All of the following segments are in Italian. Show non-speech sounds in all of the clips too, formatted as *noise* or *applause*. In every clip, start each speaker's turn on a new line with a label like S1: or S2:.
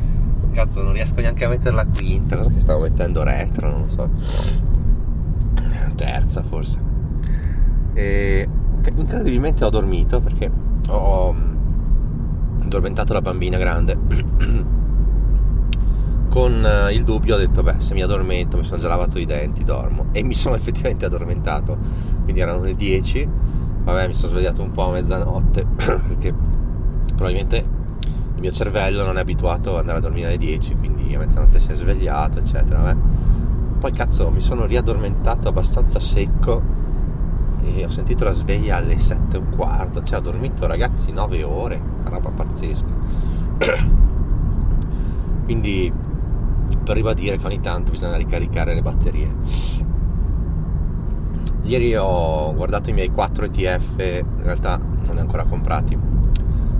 S1: *laughs* Cazzo, non riesco neanche a mettere la quinta, cosa che stavo mettendo retro, non lo so. Terza forse. E incredibilmente ho dormito perché ho addormentato la bambina grande. *clears throat* Con eh, il dubbio ho detto, beh, se mi addormento, mi sono già lavato i denti, dormo. E mi sono *laughs* effettivamente addormentato, quindi erano le 10. Vabbè, mi sono svegliato un po' a mezzanotte *clears throat* perché probabilmente il mio cervello non è abituato ad andare a dormire alle 10, quindi a mezzanotte si è svegliato, eccetera. Vabbè. Poi cazzo, mi sono riaddormentato abbastanza secco e ho sentito la sveglia alle 7 e un quarto, cioè ho dormito ragazzi 9 ore, una roba pazzesca. *clears throat* quindi per ribadire che ogni tanto bisogna ricaricare le batterie. Ieri ho guardato i miei 4 ETF, in realtà non li ho ancora comprati,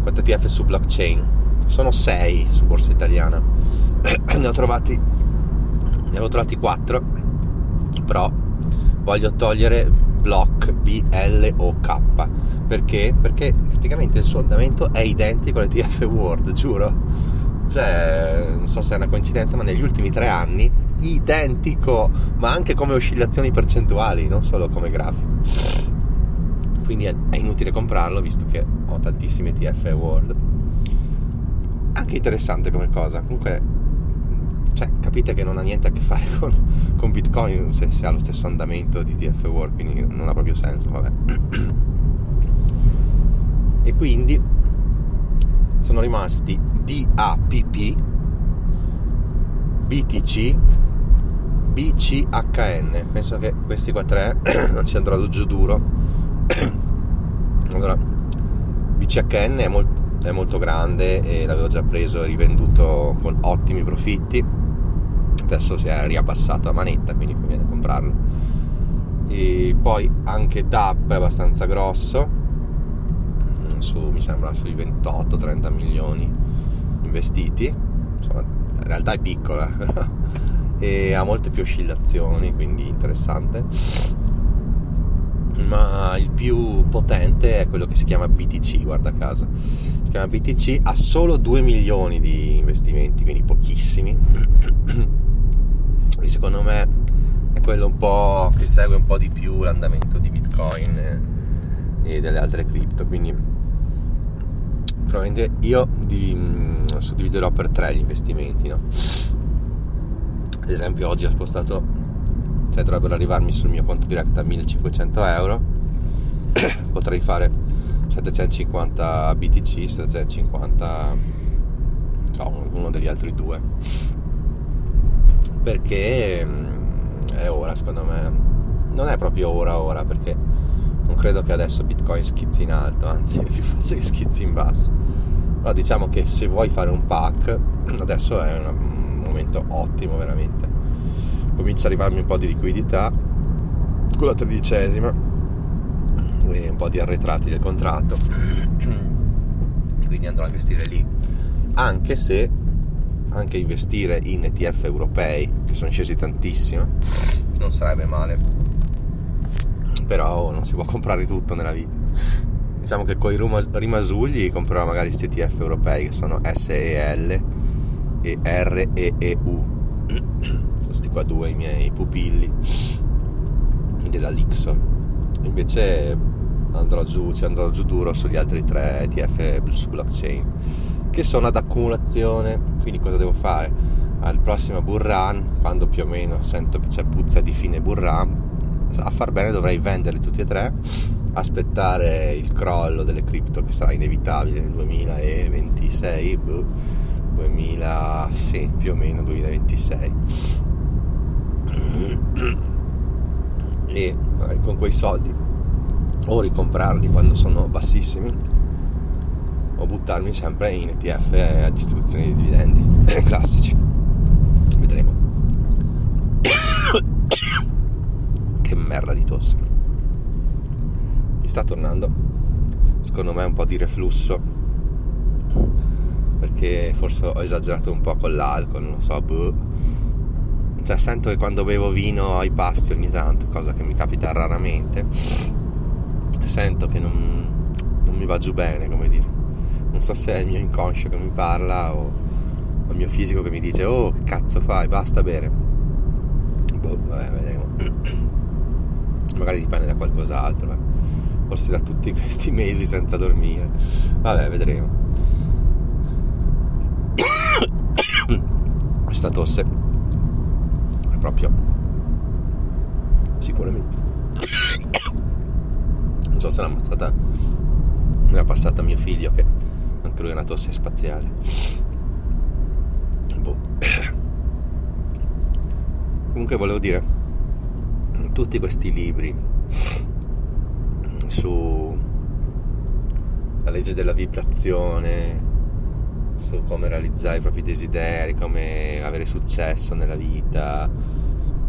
S1: 4 ETF su blockchain sono 6 su borsa italiana *clears throat* ne ho trovati ne avevo trovati 4 però voglio togliere block BLOK perché? Perché praticamente il suo andamento è identico all'ETF World, giuro. Cioè, non so se è una coincidenza, ma negli ultimi tre anni identico, ma anche come oscillazioni percentuali, non solo come grafico. Quindi è, inutile comprarlo visto che ho tantissimi ETF World anche interessante come cosa. Comunque, cioè, capite che non ha niente a che fare *laughs* con, con Bitcoin se, se, ha lo stesso andamento di TF World, quindi non ha proprio senso, vabbè. *clears throat* E quindi sono rimasti DAPP, BTC, BCHN. Penso che questi qua tre *clears throat* non ci andrò giù duro. *clears throat* allora, BCHN è molto è molto grande e l'avevo già preso e rivenduto con ottimi profitti. Adesso si è riabbassato a manetta quindi conviene comprarlo. E poi anche DAP è abbastanza grosso su, mi sembra sui 28-30 milioni investiti. Insomma in realtà è piccola *laughs* e ha molte più oscillazioni quindi interessante. Ma il più potente è quello che si chiama BTC, guarda caso. Si chiama BTC, ha solo 2 milioni di investimenti, quindi pochissimi. E secondo me è quello un po' che segue un po' di più l'andamento di Bitcoin e delle altre cripto, quindi probabilmente io mm, suddividerò per tre gli investimenti, no? Ad esempio oggi ho spostato cioè dovrebbero arrivarmi sul mio conto diretto a 1500 euro *coughs* potrei fare 750 BTC 750 so, uno degli altri due. Perché mm, è ora secondo me. Non è proprio ora ora perché non credo che adesso Bitcoin schizzi in alto anzi *laughs* è più facile che schizzi in basso. Però diciamo che se vuoi fare un pack *clears throat* adesso è un momento ottimo veramente. Comincia ad arrivarmi un po' di liquidità. Con la tredicesima e un po' di arretrati del contratto. *clears throat* Quindi andrò a investire lì. Anche se anche investire in ETF europei che sono scesi tantissimo non sarebbe male. Però non si può comprare tutto nella vita. Diciamo che con i rimasugli comprerò magari questi ETF europei che sono SEL e REEU *clears throat* questi qua due i miei pupilli della Lixor. Invece andrò giù, ci andrò giù duro sugli altri tre ETF su blockchain che sono ad accumulazione. Quindi cosa devo fare? Al prossimo bull run quando più o meno sento che c'è puzza di fine bull run a far bene dovrei venderli tutti e tre aspettare il crollo delle cripto che sarà inevitabile nel 2026 2000 sì più o meno 2026 e magari con quei soldi o ricomprarli quando sono bassissimi o buttarmi sempre in ETF a distribuzione di dividendi *coughs* classici. Vedremo. *coughs* Che merda di tosse. Mi sta tornando secondo me un po' di reflusso perché forse ho esagerato un po' con l'alcol non lo so boh. cioè sento che quando bevo vino ai pasti ogni tanto cosa che mi capita raramente sento che non, non mi va giù bene come dire. Non so se è il mio inconscio che mi parla o, o il mio fisico che mi dice oh che cazzo fai? Basta bere. Boh vabbè vedremo. *clears throat* Magari dipende da qualcos'altro eh. forse da tutti *laughs* questi mesi senza dormire. Vabbè vedremo. *coughs* Questa tosse è proprio sicuramente so passata me l'ha passata mio figlio che anche lui è una tosse spaziale boh. *coughs* comunque volevo dire tutti questi libri su la legge della vibrazione su come realizzare i propri desideri come avere successo nella vita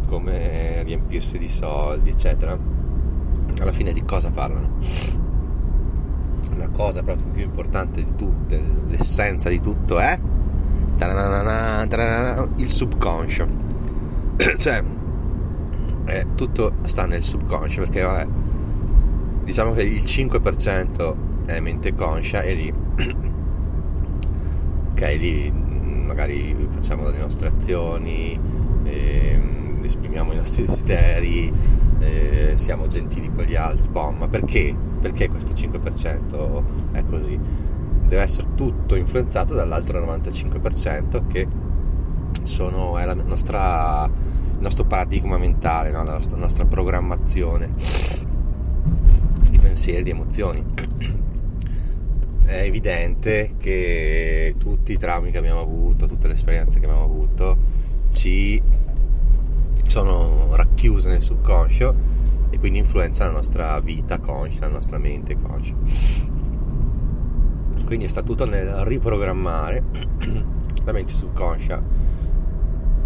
S1: come riempirsi di soldi eccetera alla fine di cosa parlano la cosa proprio più importante di tutte, l'essenza di tutto è il subconscio. *clears throat* cioè, eh, tutto sta nel subconscio perché vabbè, diciamo che il 5% è mente conscia e lì, *clears throat* ok, lì magari facciamo le nostre azioni, eh, esprimiamo i nostri desideri, eh, siamo gentili con gli altri, boh, ma perché? Perché questo 5% è così? Deve essere tutto influenzato dall'altro 95% che sono, è nostra, il nostro paradigma mentale, no? la, nostra, nostra programmazione di pensieri, di emozioni. È evidente che tutti i traumi che abbiamo avuto, tutte le esperienze che abbiamo avuto, ci sono racchiuse nel subconscio e quindi influenza la nostra vita conscia, la nostra mente conscia. Quindi sta tutto nel riprogrammare *clears throat* la mente subconscia.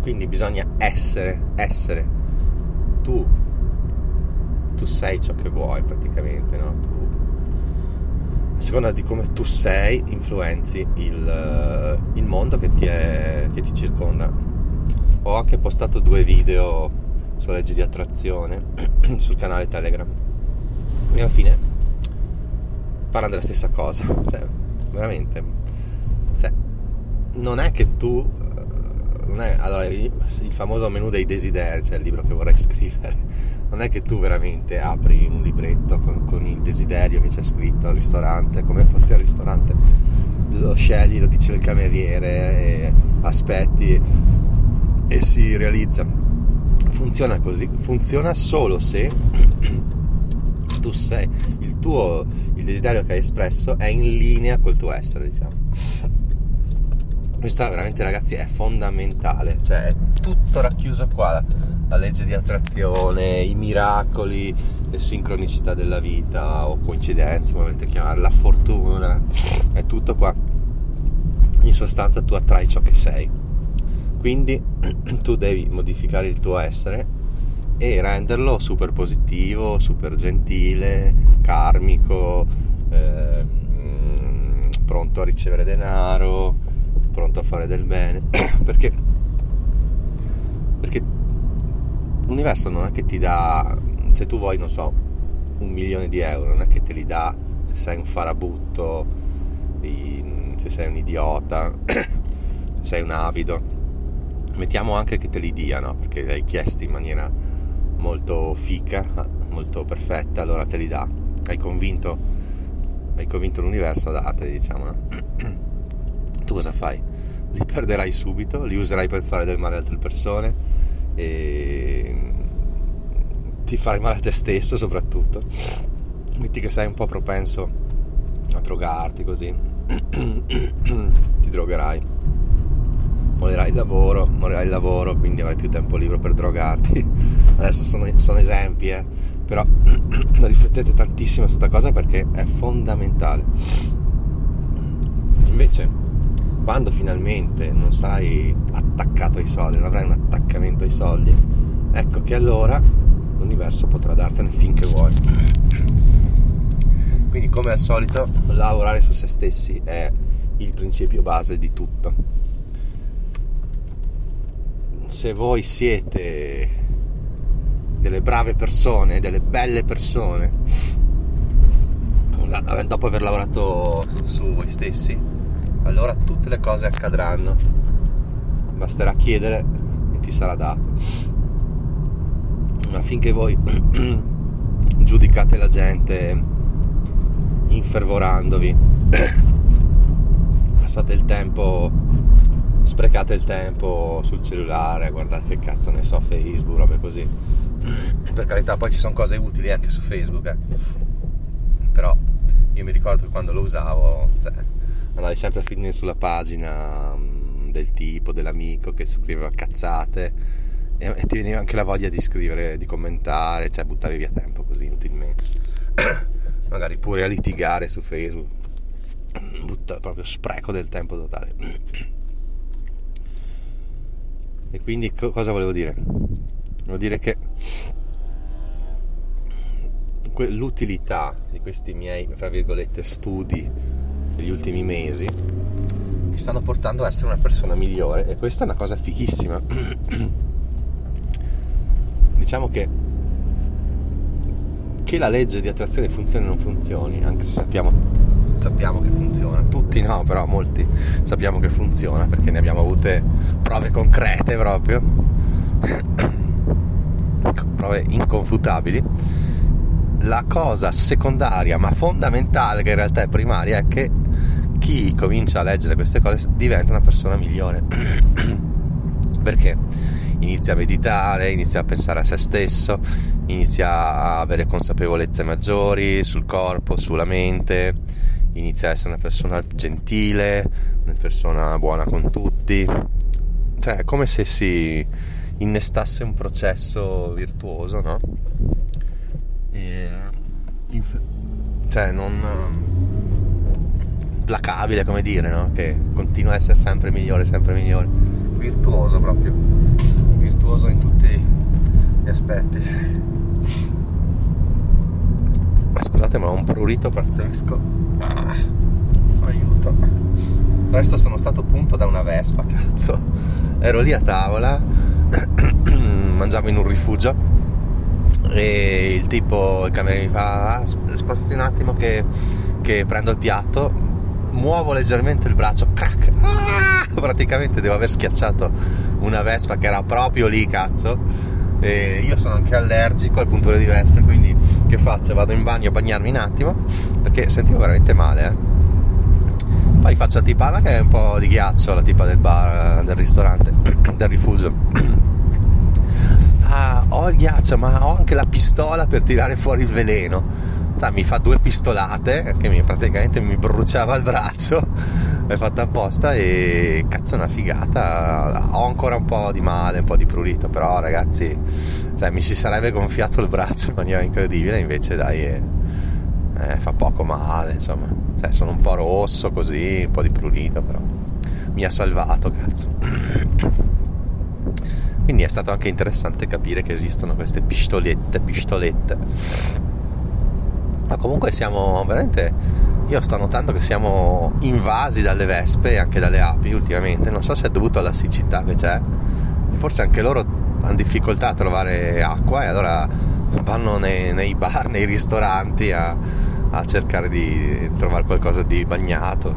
S1: Quindi bisogna essere, essere. Tu, tu sei ciò che vuoi praticamente, no? Tu, a seconda di come tu sei, influenzi il, il mondo che ti, è, che ti circonda. Ho anche postato due video sulla legge di attrazione *clears throat* sul canale Telegram. E alla fine parlano della stessa cosa cioè veramente cioè, non è che tu non è, allora il famoso menù dei desideri cioè il libro che vorrei *laughs* scrivere non è che tu veramente apri un libretto con, con il desiderio che c'è scritto al ristorante come fosse al ristorante lo scegli, lo dice il cameriere aspetti e si realizza funziona così, funziona solo se *clears throat* tu sei, il tuo, il desiderio che hai espresso è in linea col tuo essere, diciamo. Questa veramente ragazzi è fondamentale, cioè è tutto racchiuso qua, la legge di attrazione, i miracoli, le sincronicità della vita o coincidenze, come volete chiamare, la fortuna, è tutto qua. In sostanza tu attrai ciò che sei quindi *clears throat* tu devi modificare il tuo essere e renderlo super positivo, super gentile, karmico, eh, pronto a ricevere denaro, pronto a fare del bene. *clears throat* perché? Perché l'universo non è che ti dà, se tu vuoi, non so, un milione di euro, non è che te li dà se sei un farabutto, se sei un idiota, *clears throat* se sei un avido mettiamo anche che te li diano perché li hai chiesti in maniera molto fica molto perfetta allora te li dà. Hai convinto hai convinto l'universo dateli diciamo no? *clears throat* tu cosa fai? li perderai subito li userai per fare del male a altre persone e ti farai male a te stesso soprattutto. Metti che sei un po' propenso a drogarti così. *clears throat* Ti drogherai morirai il lavoro, morirai il lavoro, quindi avrai più tempo libero per drogarti. *laughs* adesso sono, sono esempi, eh, però *clears throat* riflettete tantissimo su questa cosa perché è fondamentale. Invece, quando finalmente non sarai attaccato ai soldi, non avrai un attaccamento ai soldi, ecco che allora l'universo potrà dartene finché vuoi. Quindi come al solito lavorare su se stessi è il principio base di tutto. Se voi siete delle brave persone, delle belle persone, dopo aver lavorato su, su voi stessi, allora tutte le cose accadranno. Basterà chiedere e ti sarà dato. Ma finché voi *clears throat* giudicate la gente infervorandovi, *clears throat* passate il tempo, sprecate il tempo sul cellulare a guardare che cazzo ne so, Facebook, robe così. Per carità, poi ci sono cose utili anche su Facebook, eh. però io mi ricordo che quando lo usavo, cioè, andavi sempre a finire sulla pagina mm, del tipo, dell'amico che scriveva cazzate e, ti veniva anche la voglia di scrivere, di commentare, cioè buttavi via tempo così inutilmente. *coughs* Magari pure a litigare su Facebook, butta proprio spreco del tempo totale. *coughs* E quindi co- cosa volevo dire? Volevo dire che l'utilità di questi miei, fra virgolette, studi degli ultimi mesi mi stanno portando a essere una persona migliore e questa è una cosa fighissima. *clears throat* diciamo che che la legge di attrazione funzioni o non funzioni, anche se sappiamo, sappiamo che funziona, tutti no, però molti sappiamo che funziona perché ne abbiamo avute prove concrete proprio, *coughs* prove inconfutabili. La cosa secondaria ma fondamentale che in realtà è primaria è che chi comincia a leggere queste cose diventa una persona migliore. *coughs* Perché? Inizia a meditare, inizia a pensare a se stesso, inizia a avere consapevolezze maggiori sul corpo, sulla mente, inizia a essere una persona gentile, una persona buona con tutti, cioè è come se si innestasse un processo virtuoso, no? E, cioè non implacabile come dire no? che continua a essere sempre migliore sempre migliore. Virtuoso proprio. Virtuoso in tutti gli aspetti. Scusate ma ho un prurito pazzesco ah, aiuto tra l'altro sono stato punto da una vespa *laughs* cazzo ero lì a tavola *clears throat* mangiavo in un rifugio e il tipo, il cameriere mi fa, ah, spostati un attimo che, che, prendo il piatto, muovo leggermente il braccio, crack, ah! praticamente devo aver schiacciato una vespa che era proprio lì, cazzo. E io sono anche allergico al puntore di vespe, quindi che faccio? Vado in bagno a bagnarmi un attimo perché sentivo veramente male. Eh? Poi faccio la tipana che è un po' di ghiaccio, la tipa del bar, del ristorante, *coughs* del rifugio ah, ho il ghiaccio, ma ho anche la pistola per tirare fuori il veleno. Mi fa due pistolate che mi, praticamente mi bruciava il braccio. L'hai fatta apposta e cazzo è una figata. Ho ancora un po' di male, un po' di prurito, però ragazzi, cioè, mi si sarebbe gonfiato il braccio in maniera incredibile, invece dai, eh, eh, fa poco male, insomma. Cioè, sono un po' rosso così, un po' di prurito, però mi ha salvato, cazzo. *clears throat* Quindi è stato anche interessante capire che esistono queste pistolette, pistolette. Ma comunque siamo veramente. Io sto notando che siamo invasi dalle vespe e anche dalle api ultimamente. Non so se è dovuto alla siccità che c'è. Forse anche loro hanno difficoltà a trovare acqua e allora vanno nei, nei bar, nei ristoranti a, a cercare di trovare qualcosa di bagnato.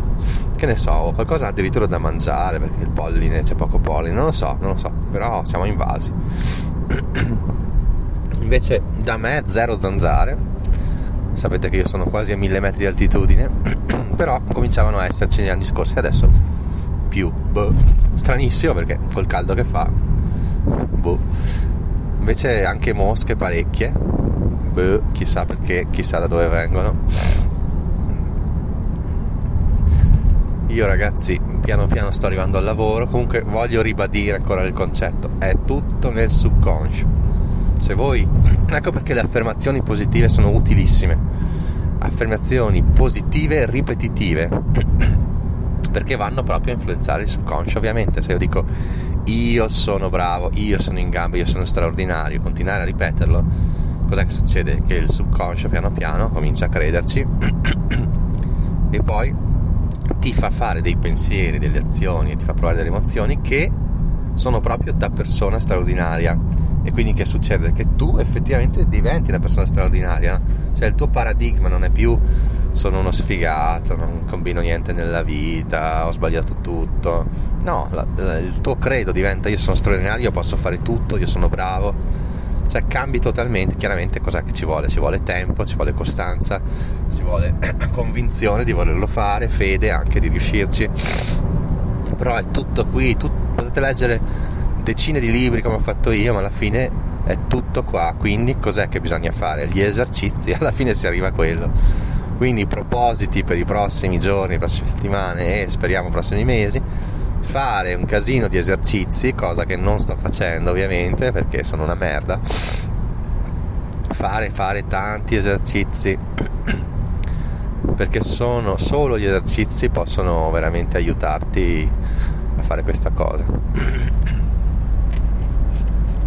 S1: Che ne so, qualcosa addirittura da mangiare perché il polline c'è poco polline, non lo so, non lo so, però siamo invasi. *clears throat* Invece da me zero zanzare. Sapete che io sono quasi a mille metri di altitudine, *clears throat* però cominciavano a esserci negli anni scorsi, adesso più. Boh. Stranissimo perché col caldo che fa. Boh. Invece anche mosche parecchie Beh, chissà perché, chissà da dove vengono. Io ragazzi, piano piano sto arrivando al lavoro, comunque voglio ribadire ancora il concetto, è tutto nel subconscio. Se voi... Ecco perché le affermazioni positive sono utilissime. Affermazioni positive ripetitive. *clears throat* Perché vanno proprio a influenzare il subconscio, ovviamente. Se io dico io sono bravo, io sono in gamba, io sono straordinario, continuare a ripeterlo, cos'è che succede? Che il subconscio piano piano comincia a crederci *clears throat* e poi ti fa fare dei pensieri, delle azioni e ti fa provare delle emozioni che sono proprio da persona straordinaria. E quindi che succede? Che tu effettivamente diventi una persona straordinaria, cioè il tuo paradigma non è più sono uno sfigato, non combino niente nella vita, ho sbagliato tutto. No, la, la, il tuo credo diventa io sono straordinario, io posso fare tutto, io sono bravo. Cioè cambi totalmente, chiaramente cosa che ci vuole? Ci vuole tempo, ci vuole costanza, ci vuole *clears throat* convinzione di volerlo fare, fede anche di riuscirci. Però è tutto qui, tu, potete leggere decine di libri come ho fatto io, ma alla fine è tutto qua. Quindi cos'è che bisogna fare? Gli esercizi, *laughs* alla fine si arriva a quello quindi propositi per i prossimi giorni, le prossime settimane e speriamo i prossimi mesi, fare un casino di esercizi, cosa che non sto facendo ovviamente perché sono una merda. Fare, fare tanti esercizi *clears throat* perché sono solo gli esercizi possono veramente aiutarti a fare questa cosa. *clears throat*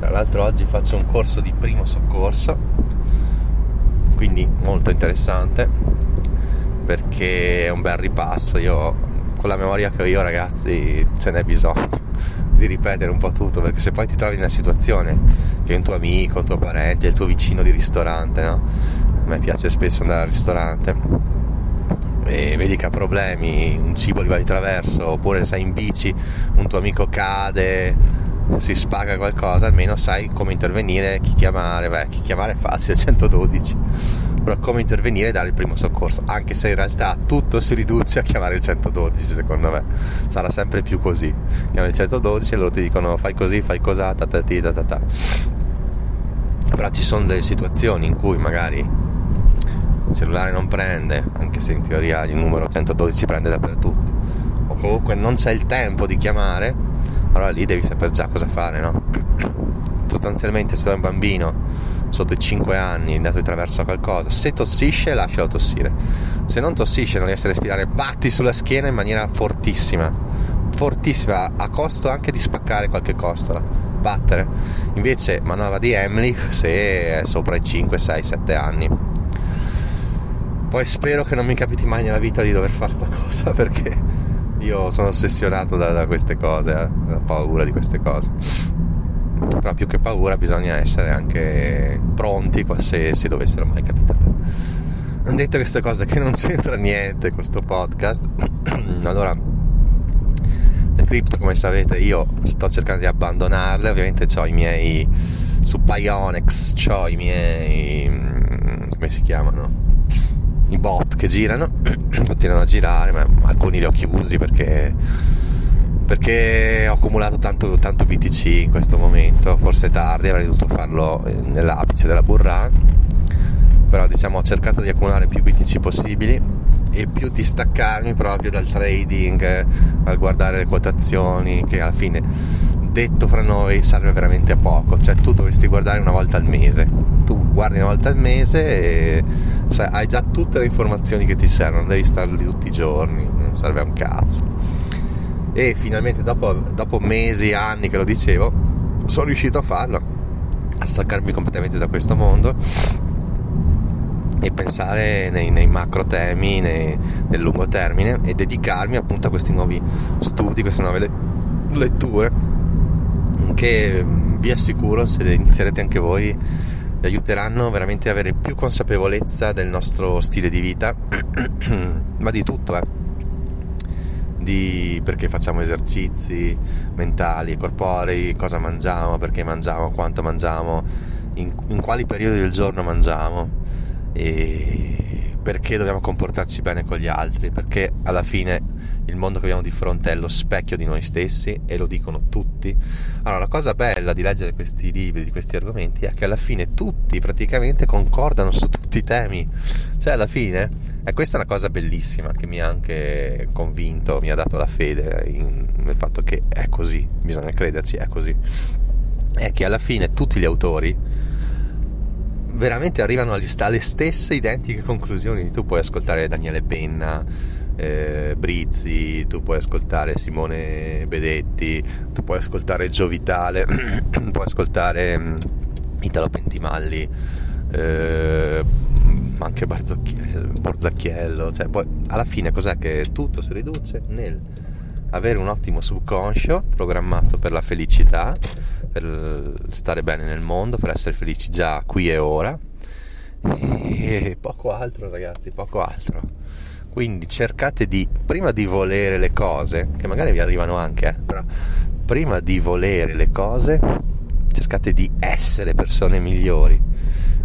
S1: Tra l'altro oggi faccio un corso di primo soccorso, quindi molto interessante perché è un bel ripasso. Io con la memoria che ho io, ragazzi, ce n'è bisogno *laughs* di ripetere un po' tutto perché se poi ti trovi in una situazione che un tuo amico, un tuo parente, il tuo vicino di ristorante, no? A me piace spesso andare al ristorante e vedi che ha problemi, un cibo gli va di traverso, oppure sei in bici, un tuo amico cade, si spaga qualcosa, almeno sai come intervenire, chi chiamare, beh, chi chiamare è facile, *laughs* 112 però come intervenire e dare il primo soccorso, anche se in realtà tutto si riduce a chiamare il 112 secondo me, sarà sempre più così, chiami il 112 e loro ti dicono fai così, fai cos'ha, ta ta ta ta ta. Però ci sono delle situazioni in cui magari il cellulare non prende, anche se in teoria il numero 112 prende dappertutto, o comunque non c'è il tempo di chiamare, allora lì devi sapere già cosa fare, no? Sostanzialmente se tu un bambino sotto i 5 anni andato attraverso a qualcosa, se tossisce lascialo tossire, se non tossisce non riesce a respirare, batti sulla schiena in maniera fortissima, fortissima, a costo anche di spaccare qualche costola, battere. Invece manovra di Emlich se è sopra i 5, 6, 7 anni. Poi spero che non mi capiti mai nella vita di dover fare sta cosa *laughs* perché io sono ossessionato da, da queste cose, eh, ho paura di queste cose però più che paura bisogna essere anche pronti se, se dovessero mai capitare. Detto queste cose che non c'entra niente questo podcast, *clears throat* allora le cripto come sapete io sto cercando di abbandonarle, ovviamente ho i miei su Pionex, ho i miei come si chiamano? I bot che girano, *clears throat* continuano a girare, ma alcuni li ho chiusi perché perché ho accumulato tanto, tanto BTC in questo momento, forse tardi, avrei dovuto farlo nell'apice della run, però diciamo ho cercato di accumulare più BTC possibili e più distaccarmi proprio dal trading, al guardare le quotazioni che alla fine detto fra noi serve veramente a poco, cioè tu dovresti guardare una volta al mese, tu guardi una volta al mese e sai, hai già tutte le informazioni che ti servono, devi stare lì tutti i giorni, non serve a un cazzo. E finalmente dopo, dopo mesi, anni che lo dicevo, sono riuscito a farlo, a staccarmi completamente da questo mondo e pensare nei, nei macro temi, nei, nel lungo termine e dedicarmi appunto a questi nuovi studi, queste nuove letture che vi assicuro se inizierete anche voi vi aiuteranno veramente ad avere più consapevolezza del nostro stile di vita *clears throat* ma di tutto eh. Di perché facciamo esercizi mentali e corporei, cosa mangiamo, perché mangiamo, quanto mangiamo, in, in quali periodi del giorno mangiamo e perché dobbiamo comportarci bene con gli altri, perché alla fine il mondo che abbiamo di fronte è lo specchio di noi stessi e lo dicono tutti. Allora, la cosa bella di leggere questi libri, di questi argomenti, è che alla fine tutti praticamente concordano su tutti i temi. Cioè, alla fine e questa è una cosa bellissima che mi ha anche convinto, mi ha dato la fede in, nel fatto che è così, bisogna crederci, è così. È che alla fine tutti gli autori veramente arrivano alle stesse identiche conclusioni. Tu puoi ascoltare Daniele Penna, eh, Brizzi, tu puoi ascoltare Simone Bedetti, tu puoi ascoltare Gio Vitale, *clears throat* puoi ascoltare um, Italo Pentimalli, eh, anche Borzacchiello, cioè poi alla fine cos'è che tutto si riduce nel avere un ottimo subconscio programmato per la felicità, per stare bene nel mondo, per essere felici già qui e ora e poco altro ragazzi, poco altro. Quindi cercate di, prima di volere le cose, che magari vi arrivano anche, eh, però prima di volere le cose, cercate di essere persone migliori.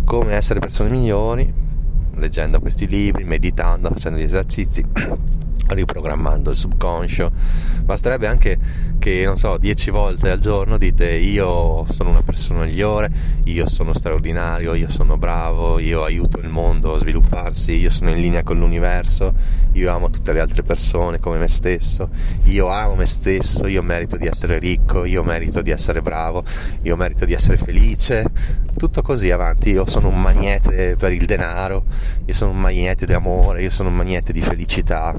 S1: Come essere persone migliori? Leggendo questi libri, meditando, facendo gli esercizi *clears throat* riprogrammando il subconscio. Basterebbe anche che, non so, dieci volte al giorno dite io sono una persona migliore, io sono straordinario, io sono bravo, io aiuto il mondo a svilupparsi, io sono in linea con l'universo, io amo tutte le altre persone come me stesso, io amo me stesso, io merito di essere ricco, io merito di essere bravo, io merito di essere felice, tutto così avanti, io sono un magnete per il denaro, io sono un magnete di amore, io sono un magnete di felicità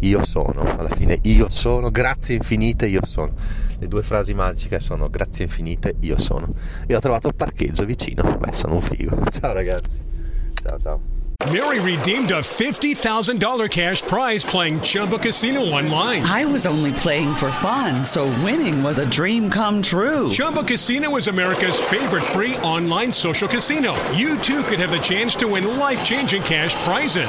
S1: io sono, alla fine io sono, grazie infinite io sono. Le due frasi magiche sono grazie infinite io sono. E ho trovato il parcheggio vicino, beh sono un figo. *laughs* Ciao ragazzi, ciao ciao.
S2: Mary redeemed a $50,000 cash prize playing Chumba Casino online.
S3: I was only playing for fun, so winning was a dream come true.
S2: Chumba Casino is America's favorite free online social casino. You too could have the chance to win life changing cash prizes.